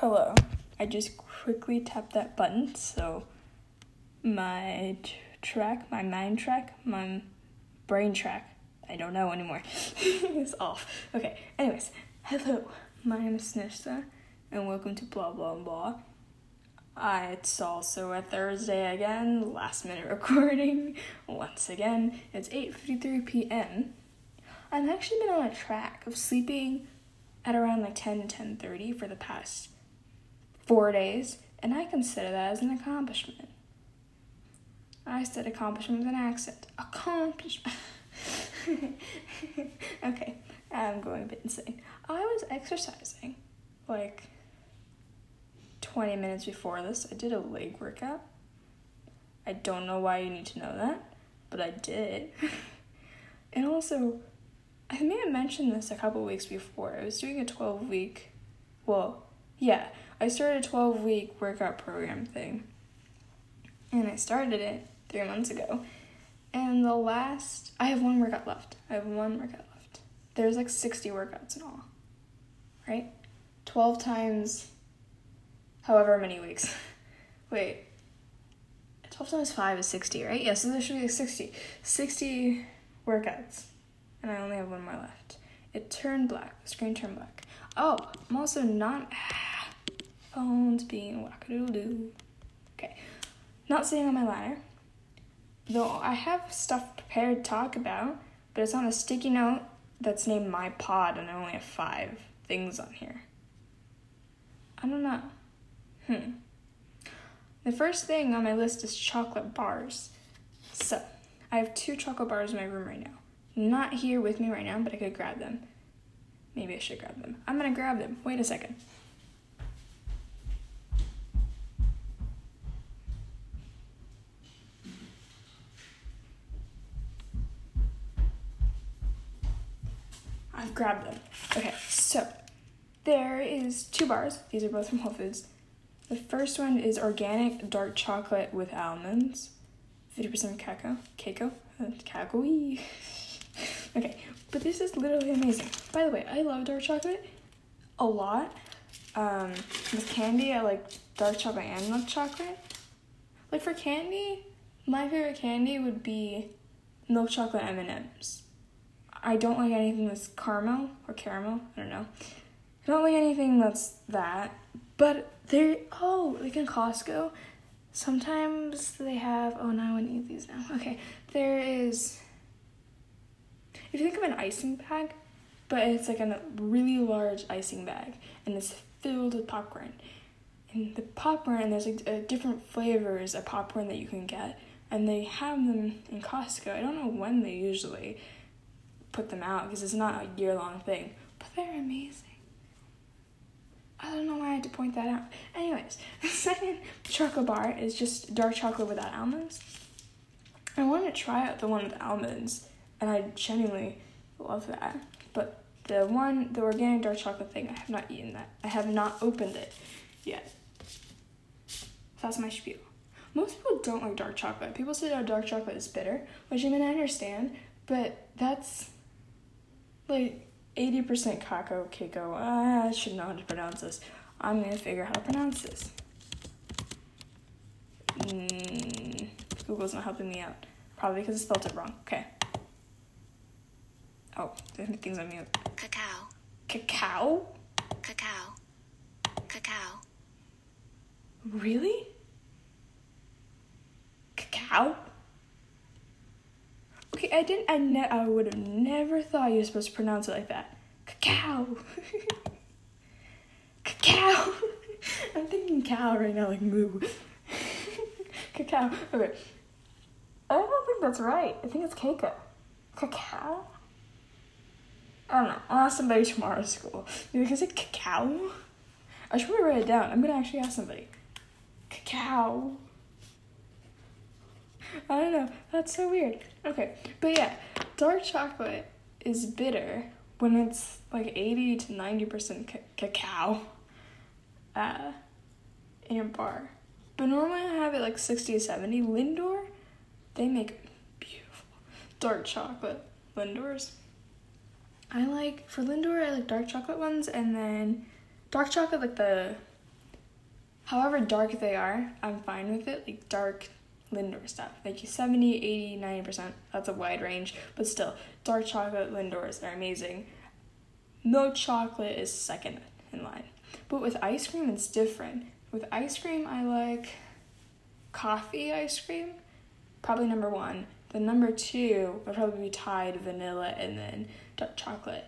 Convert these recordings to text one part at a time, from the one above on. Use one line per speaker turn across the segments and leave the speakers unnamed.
Hello. I just quickly tapped that button so my track, my mind track, my brain track, I don't know anymore, is off. Okay, anyways, hello. My name is Snishta and welcome to blah blah blah. It's also a Thursday again, last minute recording. Once again, it's 8:53 p.m. I've actually been on a track of sleeping at around like 10 to 10:30 for the past 4 days, and I consider that as an accomplishment. I said accomplishment with an accent. Accomplishment. okay, I'm going a bit insane. I was exercising like 20 minutes before this. I did a leg workout. I don't know why you need to know that, but I did. and also, I may have mentioned this a couple weeks before. I was doing a 12 week, well, yeah, I started a 12 week workout program thing. And I started it three months ago. And the last, I have one workout left. I have one workout left. There's like 60 workouts in all, right? 12 times however many weeks. Wait, 12 times 5 is 60, right? Yeah, so there should be like 60. 60 workouts. And I only have one more left. It turned black. The screen turned black. Oh, I'm also not. Phones being wackadoodle. Okay. Not sitting on my ladder. Though I have stuff prepared to talk about, but it's on a sticky note that's named My Pod, and I only have five things on here. I don't know. Hmm. The first thing on my list is chocolate bars. So, I have two chocolate bars in my room right now. Not here with me right now, but I could grab them. Maybe I should grab them. I'm gonna grab them. Wait a second. I've grabbed them. Okay, so there is two bars. These are both from Whole Foods. The first one is organic dark chocolate with almonds, 50% cacao, cacao, uh, cacao. okay, but this is literally amazing. By the way, I love dark chocolate a lot. Um, with candy, I like dark chocolate and milk chocolate. Like for candy, my favorite candy would be milk chocolate M and M's. I don't like anything that's caramel or caramel. I don't know. I don't like anything that's that. But they oh like in Costco, sometimes they have oh now I to eat these now. Okay, there is. If you think of an icing bag, but it's like a really large icing bag, and it's filled with popcorn. And the popcorn, and there's like uh, different flavors of popcorn that you can get, and they have them in Costco. I don't know when they usually put them out because it's not a year long thing, but they're amazing. I don't know why I had to point that out. Anyways, the second chocolate bar is just dark chocolate without almonds. I wanted to try out the one with almonds, and I genuinely love that. But the one, the organic dark chocolate thing, I have not eaten that. I have not opened it yet. That's my spiel. Most people don't like dark chocolate. People say that dark chocolate is bitter, which I mean I understand, but that's like 80% cacao cacao. I should know how to pronounce this. I'm gonna figure out how to pronounce this. Mm, Google's not helping me out. Probably because I spelled it wrong. Okay. Oh, there's things on mute.
Cacao.
Cacao?
Cacao. Cacao.
Really? Cacao? Okay, I didn't. I ne- I would have never thought you were supposed to pronounce it like that. Cacao. Cacao. I'm thinking cow right now, like moo. Cacao. Okay. I don't think that's right. I think it's cacao. Cacao. I don't know. I'll ask somebody tomorrow at school. You think it's cacao? I should probably write it down. I'm gonna actually ask somebody. Cacao. I don't know. That's so weird. Okay, but yeah, dark chocolate is bitter when it's like 80 to 90% ca- cacao uh, in a bar. But normally I have it like 60 to 70. Lindor, they make beautiful dark chocolate Lindors. I like, for Lindor, I like dark chocolate ones and then dark chocolate, like the however dark they are, I'm fine with it. Like dark Lindor stuff. Like 70, 80, 90%. That's a wide range, but still, dark chocolate Lindors are amazing. Milk chocolate is second in line. But with ice cream, it's different. With ice cream, I like coffee ice cream, probably number one. The number two would probably be Tide vanilla and then dark chocolate.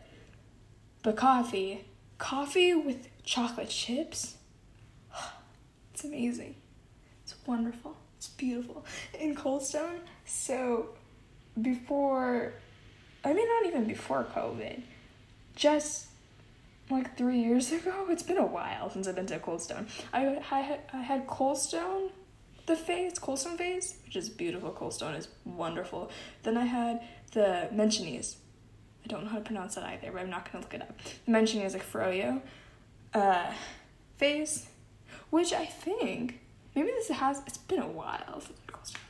But coffee, coffee with chocolate chips, it's amazing. It's wonderful. It's beautiful. In Cold Stone, so before, I mean, not even before COVID, just like three years ago. It's been a while since I've been to Cold Stone. I, I, I had Cold Stone, the phase, Cold Stone phase, which is beautiful. Cold Stone is wonderful. Then I had the Mentionese. I don't know how to pronounce that either, but I'm not to look it up. The Mentionese, like Froyo uh, phase, which I think, maybe this has, it's been a while since Stone.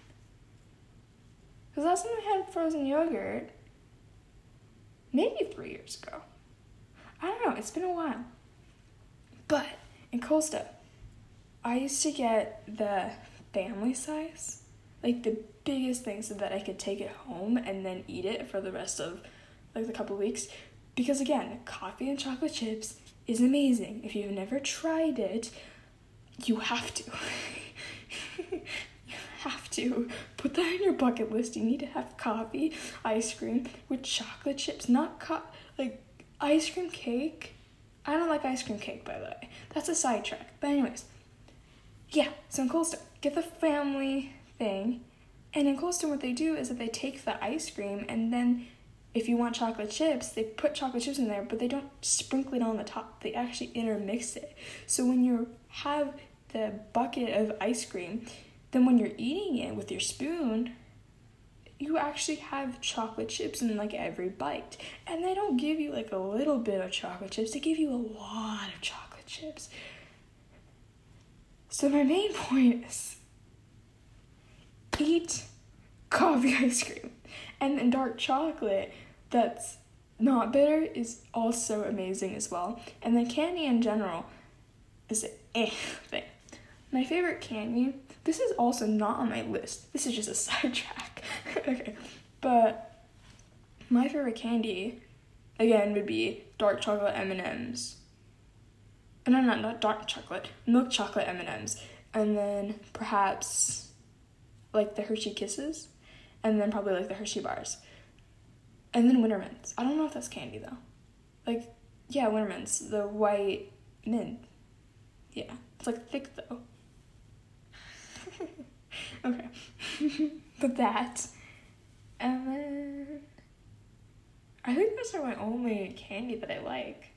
Because last time I had frozen yogurt, maybe three years ago. I don't know, it's been a while. But in Costa, I used to get the family size, like the biggest thing so that I could take it home and then eat it for the rest of like the couple weeks. Because again, coffee and chocolate chips is amazing. If you've never tried it, you have to. you have to put that on your bucket list. You need to have coffee, ice cream with chocolate chips, not co- like ice cream cake. I don't like ice cream cake, by the way. That's a sidetrack. But anyways, yeah. So in Cold Stone, get the family thing, and in Cold Stone, what they do is that they take the ice cream and then. If you want chocolate chips, they put chocolate chips in there, but they don't sprinkle it on the top. They actually intermix it. So when you have the bucket of ice cream, then when you're eating it with your spoon, you actually have chocolate chips in like every bite. And they don't give you like a little bit of chocolate chips, they give you a lot of chocolate chips. So my main point is eat coffee ice cream. And then dark chocolate that's not bitter is also amazing as well. And then candy in general is eh thing. My favorite candy, this is also not on my list. This is just a sidetrack. okay. But my favorite candy again would be dark chocolate M&Ms. Uh, no, no, not dark chocolate. Milk chocolate M&Ms. And then perhaps like the Hershey Kisses and then probably like the Hershey bars. And then Winter Mints. I don't know if that's candy though. Like yeah, Winter Mints, the white mint. Yeah. It's like thick though. Okay. but that. And then I think those are my only candy that I like.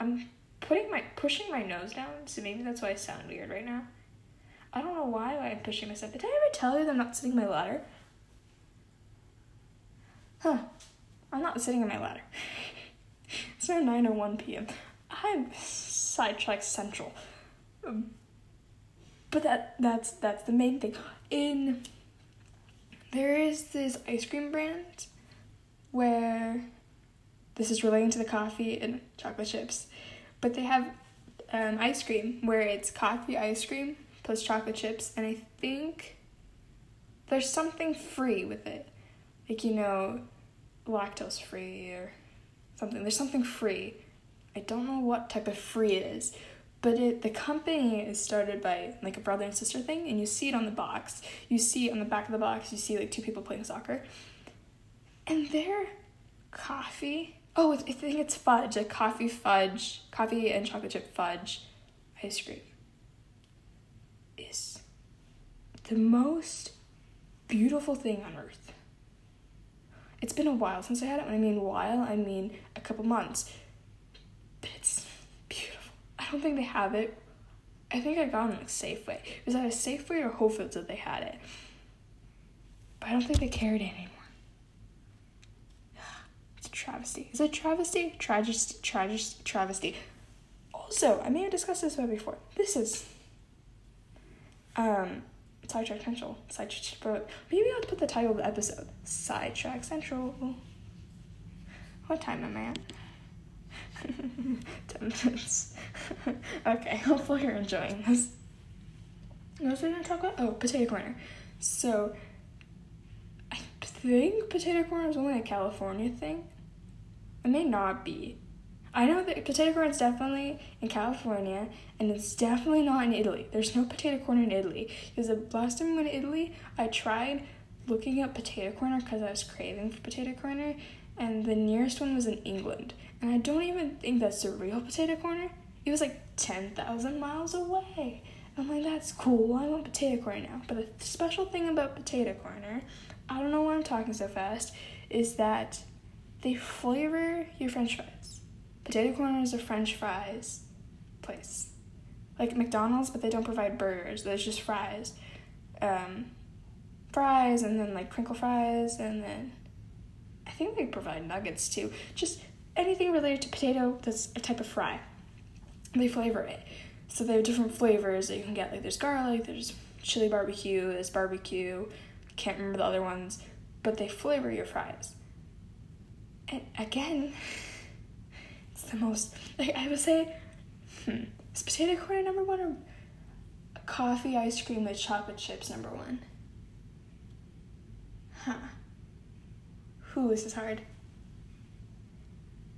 I'm putting my pushing my nose down, so maybe that's why I sound weird right now. I don't know why I'm pushing myself. Did I ever tell you that I'm not sitting my ladder? Huh. I'm not sitting on my ladder. it's now 9.01 p.m. I'm sidetracked central. Um, but that that's that's the main thing. In there is this ice cream brand where this is relating to the coffee and chocolate chips, but they have um, ice cream where it's coffee ice cream plus chocolate chips, and I think there's something free with it, like you know, lactose free or something. There's something free. I don't know what type of free it is, but it the company is started by like a brother and sister thing and you see it on the box. You see on the back of the box you see like two people playing soccer. And their coffee oh i think it's fudge like coffee fudge coffee and chocolate chip fudge ice cream is the most beautiful thing on earth. It's been a while since i had it. When i mean while i mean a couple months. But it's don't think they have it. I think I got it like Safeway. It was either Safeway or Whole Foods that they had it. But I don't think they carried it anymore. It's a travesty. Is it travesty? Tragedy, tragedy, travesty. Also, I may have discussed this one before. This is um Sidetrack Central. Sidetrack, maybe I'll put the title of the episode. Sidetrack Central. What time am I at? 10 minutes. okay, hopefully you're enjoying this. What was I gonna talk about? Oh, potato corner. So, I think potato corner is only a California thing. It may not be. I know that potato corn is definitely in California, and it's definitely not in Italy. There's no potato corn in Italy. Because the last time I went to Italy, I tried looking up potato corner because I was craving for potato corner, and the nearest one was in England. And I don't even think that's the real potato corner. It was like 10,000 miles away. I'm like, that's cool. I want potato corner now. But the special thing about potato corner, I don't know why I'm talking so fast, is that they flavor your french fries. Potato corner is a french fries place. Like McDonald's, but they don't provide burgers. There's just fries. Um, fries and then like crinkle fries and then I think they provide nuggets too. Just anything related to potato that's a type of fry. They flavor it. So they have different flavors that you can get. Like there's garlic, there's chili barbecue, there's barbecue. Can't remember the other ones, but they flavor your fries. And again, it's the most like I would say, hmm, is potato corn number one or coffee ice cream with chocolate chips number one? Huh. Who this is hard.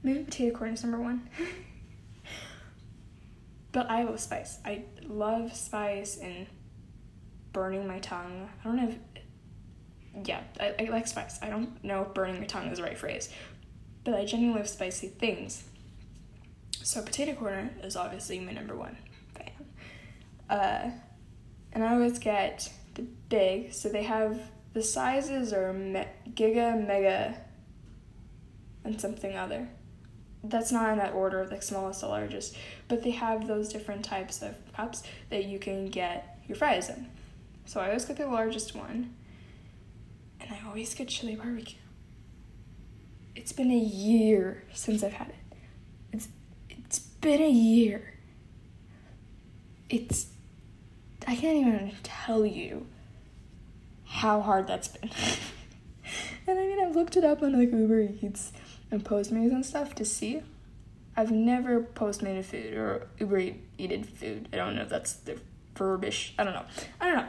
Maybe potato corn is number one. but I love spice. I love spice and burning my tongue. I don't know if yeah, I, I like spice. I don't know if burning your tongue is the right phrase, but I genuinely love spicy things. So potato corner is obviously my number one fan. Uh, and I always get the big. So they have the sizes are me- giga, mega, and something other. That's not in that order, like smallest to largest, but they have those different types of cups that you can get your fries in. So I always get the largest one, and I always get chili barbecue. It's been a year since I've had it. It's it's been a year. It's I can't even tell you how hard that's been. and I mean, I've looked it up on like Uber Eats and Postmates and stuff to see. I've never Postmated food or Uber Eated food. I don't know if that's the verbish. I don't know. I don't know.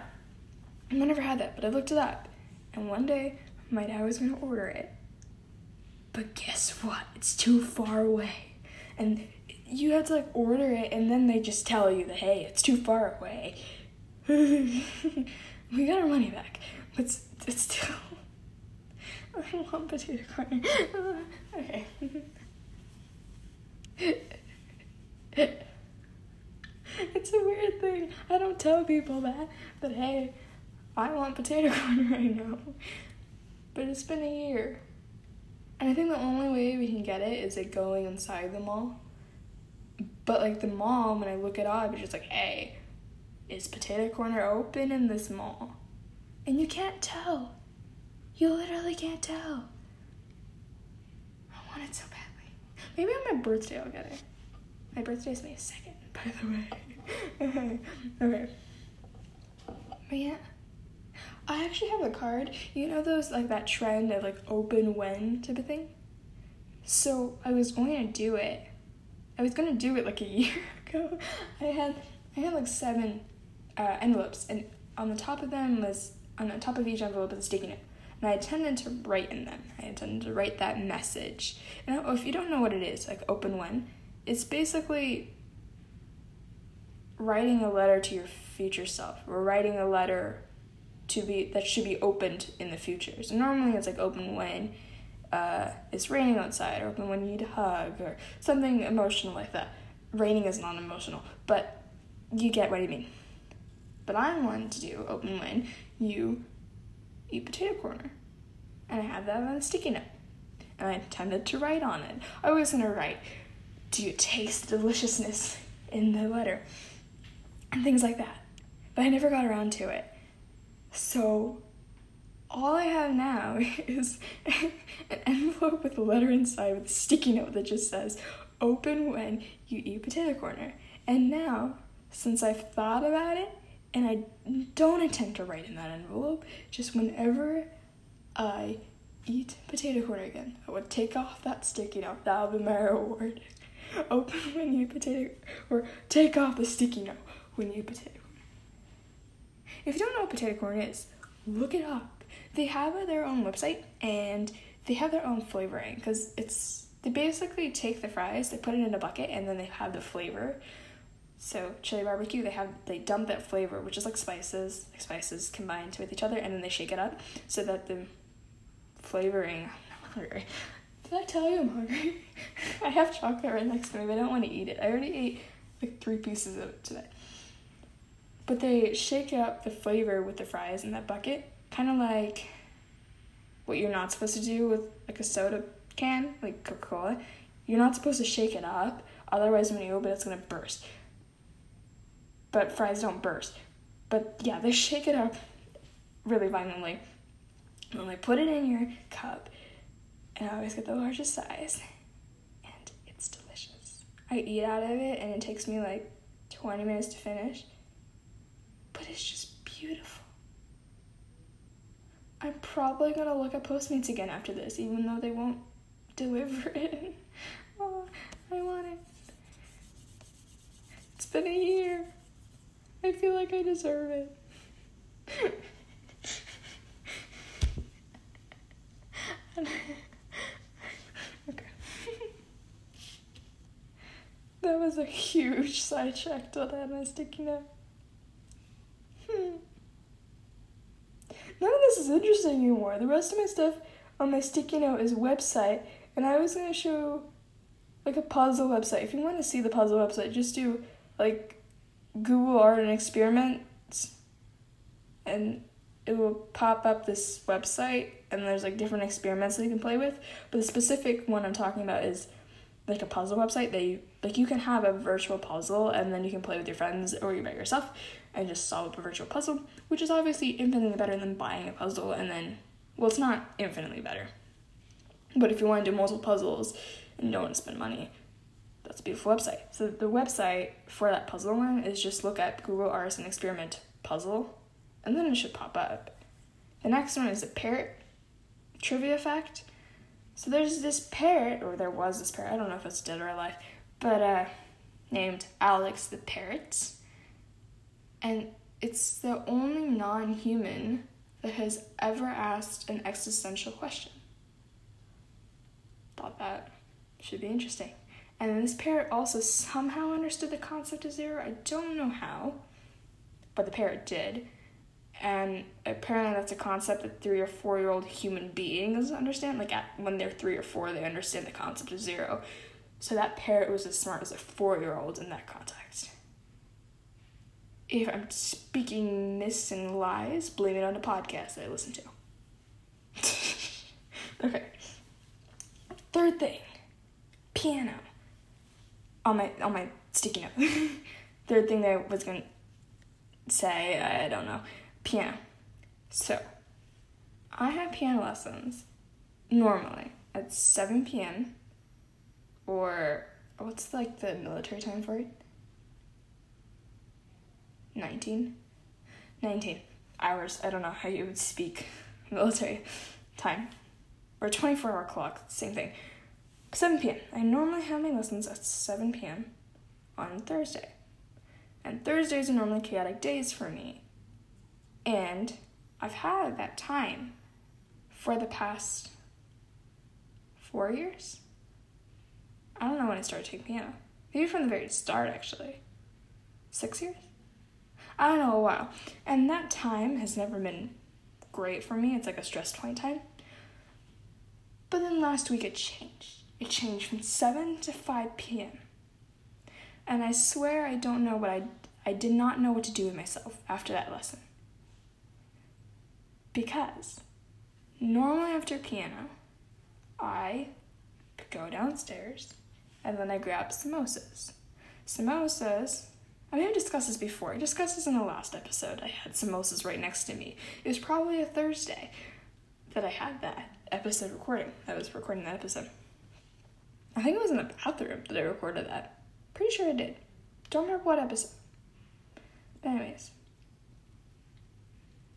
I've never had that, but I looked it up. And one day, my dad was gonna order it. But guess what? It's too far away. And you have to like order it, and then they just tell you that, hey, it's too far away. we got our money back. But it's, it's still. I want potato corn. okay. it's a weird thing. I don't tell people that, but hey, I want potato corn right now. But it's been a year. And I think the only way we can get it is like going inside the mall. But like the mall, when I look it up, it's just like, hey, is potato corner open in this mall? And you can't tell. You literally can't tell. I want it so badly. Maybe on my birthday I'll get it. My birthday is May 2nd, by the way. okay. But yeah. I actually have a card. You know those like that trend of like open when type of thing? So I was going to do it. I was gonna do it like a year ago. I had I had like seven uh, envelopes and on the top of them was on the top of each envelope was a sticky note. And I intended to write in them. I intended to write that message. And if you don't know what it is, like open when, it's basically writing a letter to your future self or writing a letter to be that should be opened in the future. So normally it's like open when uh, it's raining outside, or open when you need a hug, or something emotional like that. Raining is non emotional, but you get what I mean. But I wanted to do open when you eat potato corner. And I had that on a sticky note. And I intended to write on it. I was gonna write, Do you taste deliciousness in the letter? And things like that. But I never got around to it. So all I have now is an envelope with a letter inside with a sticky note that just says, Open when you eat potato corner. And now, since I've thought about it, and I don't intend to write in that envelope, just whenever I eat potato corn again, I would take off that sticky note. That would be my reward. Open when you potato, or take off the sticky note when you potato corn. If you don't know what potato corn is, look it up. They have their own website and they have their own flavoring because it's they basically take the fries, they put it in a bucket, and then they have the flavor. So chili barbecue, they have they dump that flavor, which is like spices, like spices combined with each other, and then they shake it up so that the flavoring. I'm hungry. Did I tell you I'm hungry? I have chocolate right next to me, but I don't want to eat it. I already ate like three pieces of it today. But they shake up the flavor with the fries in that bucket, kind of like what you're not supposed to do with like a soda can, like Coca Cola. You're not supposed to shake it up, otherwise, when you open it, it's gonna burst. But fries don't burst. But yeah, they shake it up really violently. And then they put it in your cup, and I always get the largest size, and it's delicious. I eat out of it, and it takes me like 20 minutes to finish, but it's just beautiful. I'm probably gonna look at Postmates again after this, even though they won't deliver it. oh, I want it. It's been a year. I feel like I deserve it. okay. that was a huge sidetrack to that my sticky note. Hmm. None of this is interesting anymore. The rest of my stuff on my sticky note is website, and I was gonna show like a puzzle website. If you want to see the puzzle website, just do like Google Art and Experiments, and it will pop up this website, and there's like different experiments that you can play with. But the specific one I'm talking about is like a puzzle website. They like you can have a virtual puzzle, and then you can play with your friends or you by yourself, and just solve a virtual puzzle, which is obviously infinitely better than buying a puzzle and then well, it's not infinitely better. But if you want to do multiple puzzles and don't want to spend money, that's a beautiful website. So the website for that puzzle one is just look at Google Arts and Experiment puzzle, and then it should pop up. The next one is a parrot trivia fact. So there's this parrot, or there was this parrot, I don't know if it's dead or alive, but uh, named Alex the parrot. And it's the only non human that has ever asked an existential question. Thought that should be interesting. And then this parrot also somehow understood the concept of zero. I don't know how, but the parrot did. And apparently, that's a concept that three or four year old human beings understand. Like, at, when they're three or four, they understand the concept of zero. So, that parrot was as smart as a four year old in that context. If I'm speaking myths and lies, blame it on the podcast that I listen to. okay. Third thing piano on my on my sticky note. Third thing that I was gonna say, I don't know, piano. So, I have piano lessons normally at seven p.m. or what's like the military time for it? 19? 19 hours. I don't know how you would speak military time. Or 24 hour clock, same thing. 7 p.m. I normally have my lessons at 7 p.m. on Thursday. And Thursdays are normally chaotic days for me. And I've had that time for the past four years. I don't know when I started taking piano. Maybe from the very start, actually. Six years? I don't know, a while. And that time has never been great for me. It's like a stress point time. But then last week it changed. It changed from 7 to 5 p.m. And I swear I don't know what I I did not know what to do with myself after that lesson. Because normally after piano, I go downstairs and then I grab samosas. Samosas, I may have discussed this before. I discussed this in the last episode. I had samosas right next to me. It was probably a Thursday that I had that episode recording. I was recording that episode. I think it was in the bathroom that I recorded that. Pretty sure I did. Don't remember what episode. But anyways,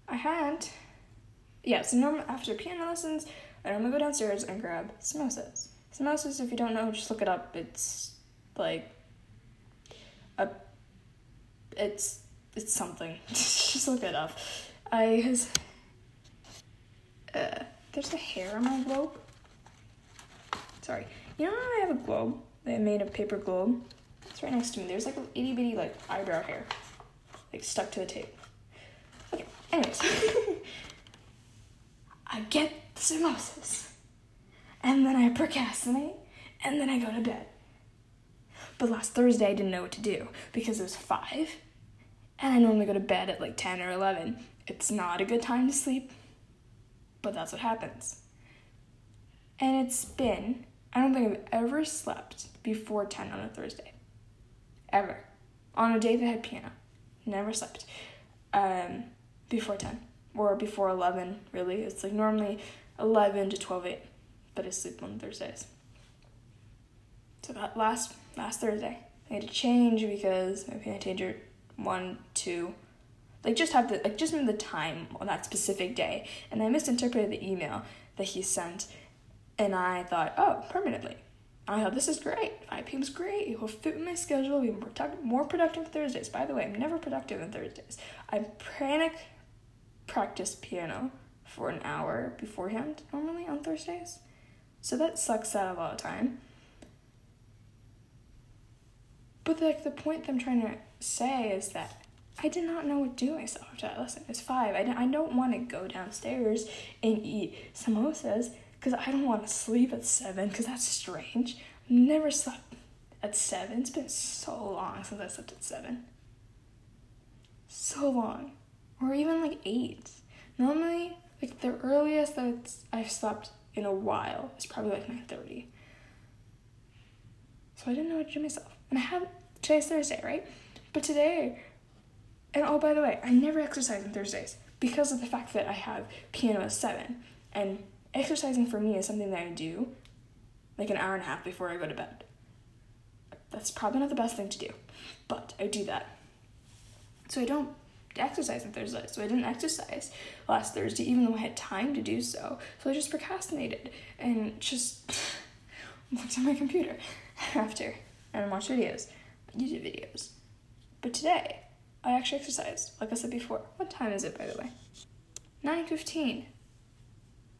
I had yeah. So normal after piano lessons, I normally go downstairs and grab samosas. Samosas, if you don't know, just look it up. It's like a it's it's something. Just look it up. I has. Uh, there's a hair on my globe. Sorry. You know I have a globe I made a paper globe? It's right next to me. There's like a itty bitty like eyebrow hair, like stuck to the tape. Okay. Anyways, I get the samosas, and then I procrastinate, and then I go to bed. But last Thursday I didn't know what to do because it was five, and I normally go to bed at like ten or eleven. It's not a good time to sleep, but that's what happens. And it's been I don't think I've ever slept before ten on a Thursday ever. On a day that had piano. Never slept. Um, before 10. Or before 11, really. It's like normally 11 to 12, 8. But I sleep on Thursdays. So that last last Thursday, I had to change because my piano teacher one, two, like just have the like just move the time on that specific day, and I misinterpreted the email that he sent, and I thought, oh, permanently. I thought this is great. 5 p.m. is great. It will fit my schedule. Be more, productive, more productive Thursdays. By the way, I'm never productive on Thursdays. I panic practice piano for an hour beforehand normally on Thursdays, so that sucks out a lot of time. But like the point that I'm trying to say is that I did not know what to do myself after that lesson. It's five. I I don't want to go downstairs and eat samosas because I don't want to sleep at seven because that's strange. Never slept at seven. It's been so long since I slept at seven. So long, or even like eight. Normally, like the earliest that I've slept in a while is probably like nine thirty. So I didn't know what to do myself, and I have today's Thursday, right? But today, and oh by the way, I never exercise on Thursdays because of the fact that I have piano at seven and exercising for me is something that I do like an hour and a half before I go to bed. That's probably not the best thing to do, but I do that. So I don't exercise on Thursday. So I didn't exercise last Thursday, even though I had time to do so. So I just procrastinated and just looked at my computer after and watched videos, YouTube videos. But today, I actually exercised, like I said before. What time is it, by the way? 9.15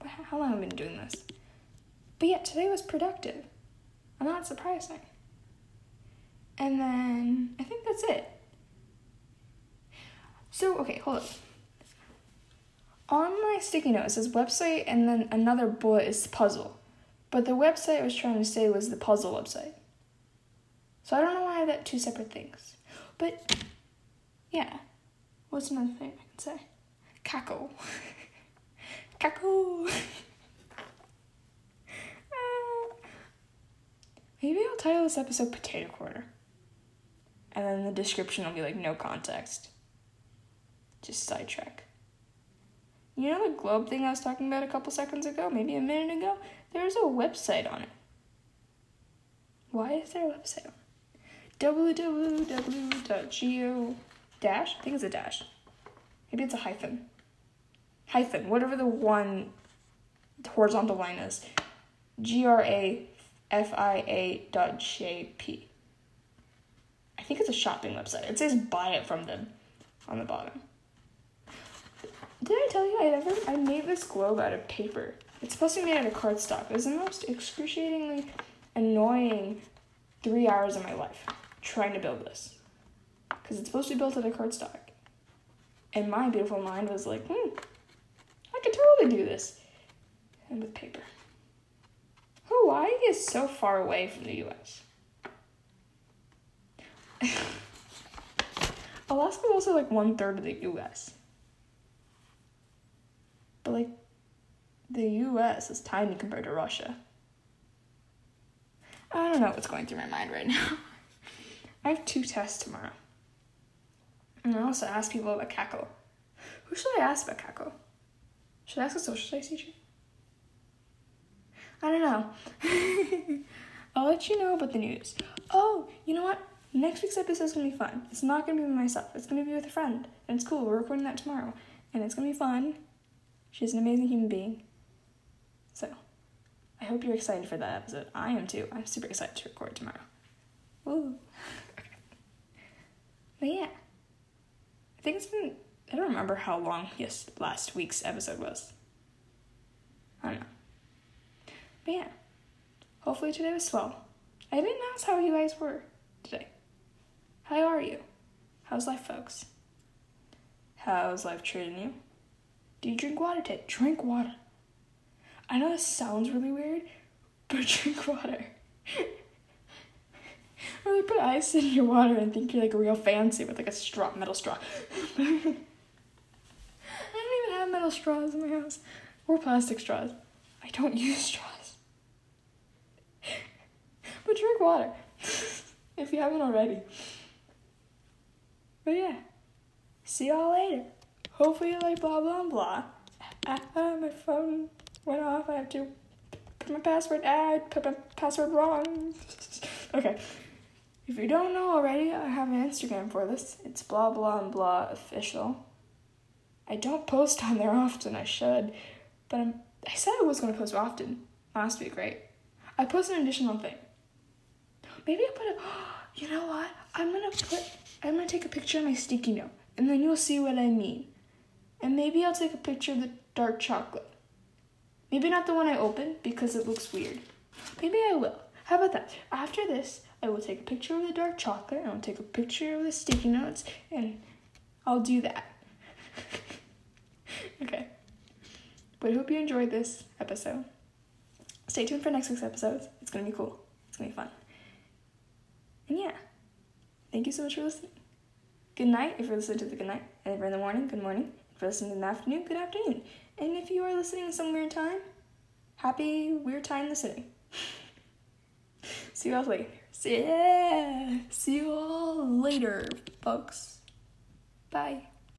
how long have I been doing this? But yet today was productive. And that's surprising. And then I think that's it. So, okay, hold up. On my sticky note, it says website, and then another bullet is puzzle. But the website I was trying to say was the puzzle website. So I don't know why I have that two separate things. But yeah. What's another thing I can say? Cackle. Cackle. Maybe I'll title this episode Potato Corner. And then the description will be like no context. Just sidetrack. You know the globe thing I was talking about a couple seconds ago, maybe a minute ago? There's a website on it. Why is there a website on it? www.geo dash? I think it's a dash. Maybe it's a hyphen. Hyphen, whatever the one horizontal line is. G R A F-I-A dot J-P. I think it's a shopping website. It says buy it from them on the bottom. Did I tell you I ever I made this globe out of paper? It's supposed to be made out of cardstock. It was the most excruciatingly annoying three hours of my life trying to build this. Because it's supposed to be built out of cardstock. And my beautiful mind was like, hmm, I could totally do this. And with paper. Hawaii is so far away from the US. Alaska is also like one third of the US. But like the US is tiny compared to Russia. I don't know what's going through my mind right now. I have two tests tomorrow. And I also ask people about Kaggle. Who should I ask about Kaggle? Should I ask a social studies teacher? I don't know. I'll let you know about the news. Oh, you know what? Next week's episode is gonna be fun. It's not gonna be with myself. It's gonna be with a friend, and it's cool. We're recording that tomorrow, and it's gonna be fun. She's an amazing human being. So, I hope you're excited for that episode. I am too. I'm super excited to record tomorrow. Woo. but yeah, I think it's been. I don't remember how long yes last week's episode was. I don't know. But yeah, hopefully today was swell. I didn't ask how you guys were today. How are you? How's life, folks? How's life treating you? Do you drink water today? Drink water. I know this sounds really weird, but drink water. or put ice in your water and think you're like a real fancy with like a straw, metal straw. Have metal straws in my house or plastic straws. I don't use straws. but drink water if you haven't already. But yeah, see y'all later. Hopefully you like blah blah blah. Ah, ah, my phone went off. I have to put my password. Ah, I put my password wrong. okay. If you don't know already, I have an Instagram for this. It's blah blah blah official. I don't post on there often. I should, but I'm, I said I was to post often last week, right? I posted an additional thing. Maybe I put a. You know what? I'm gonna put. I'm gonna take a picture of my sticky note, and then you'll see what I mean. And maybe I'll take a picture of the dark chocolate. Maybe not the one I opened because it looks weird. Maybe I will. How about that? After this, I will take a picture of the dark chocolate and I'll take a picture of the sticky notes and I'll do that. okay. But I hope you enjoyed this episode. Stay tuned for next week's episodes. It's gonna be cool. It's gonna be fun. And yeah, thank you so much for listening. Good night if you're listening to the good night. And if you're in the morning, good morning. If you're listening in the afternoon, good afternoon. And if you are listening in some weird time, happy weird time listening. See you all later. See, yeah. See you all later, folks. Bye.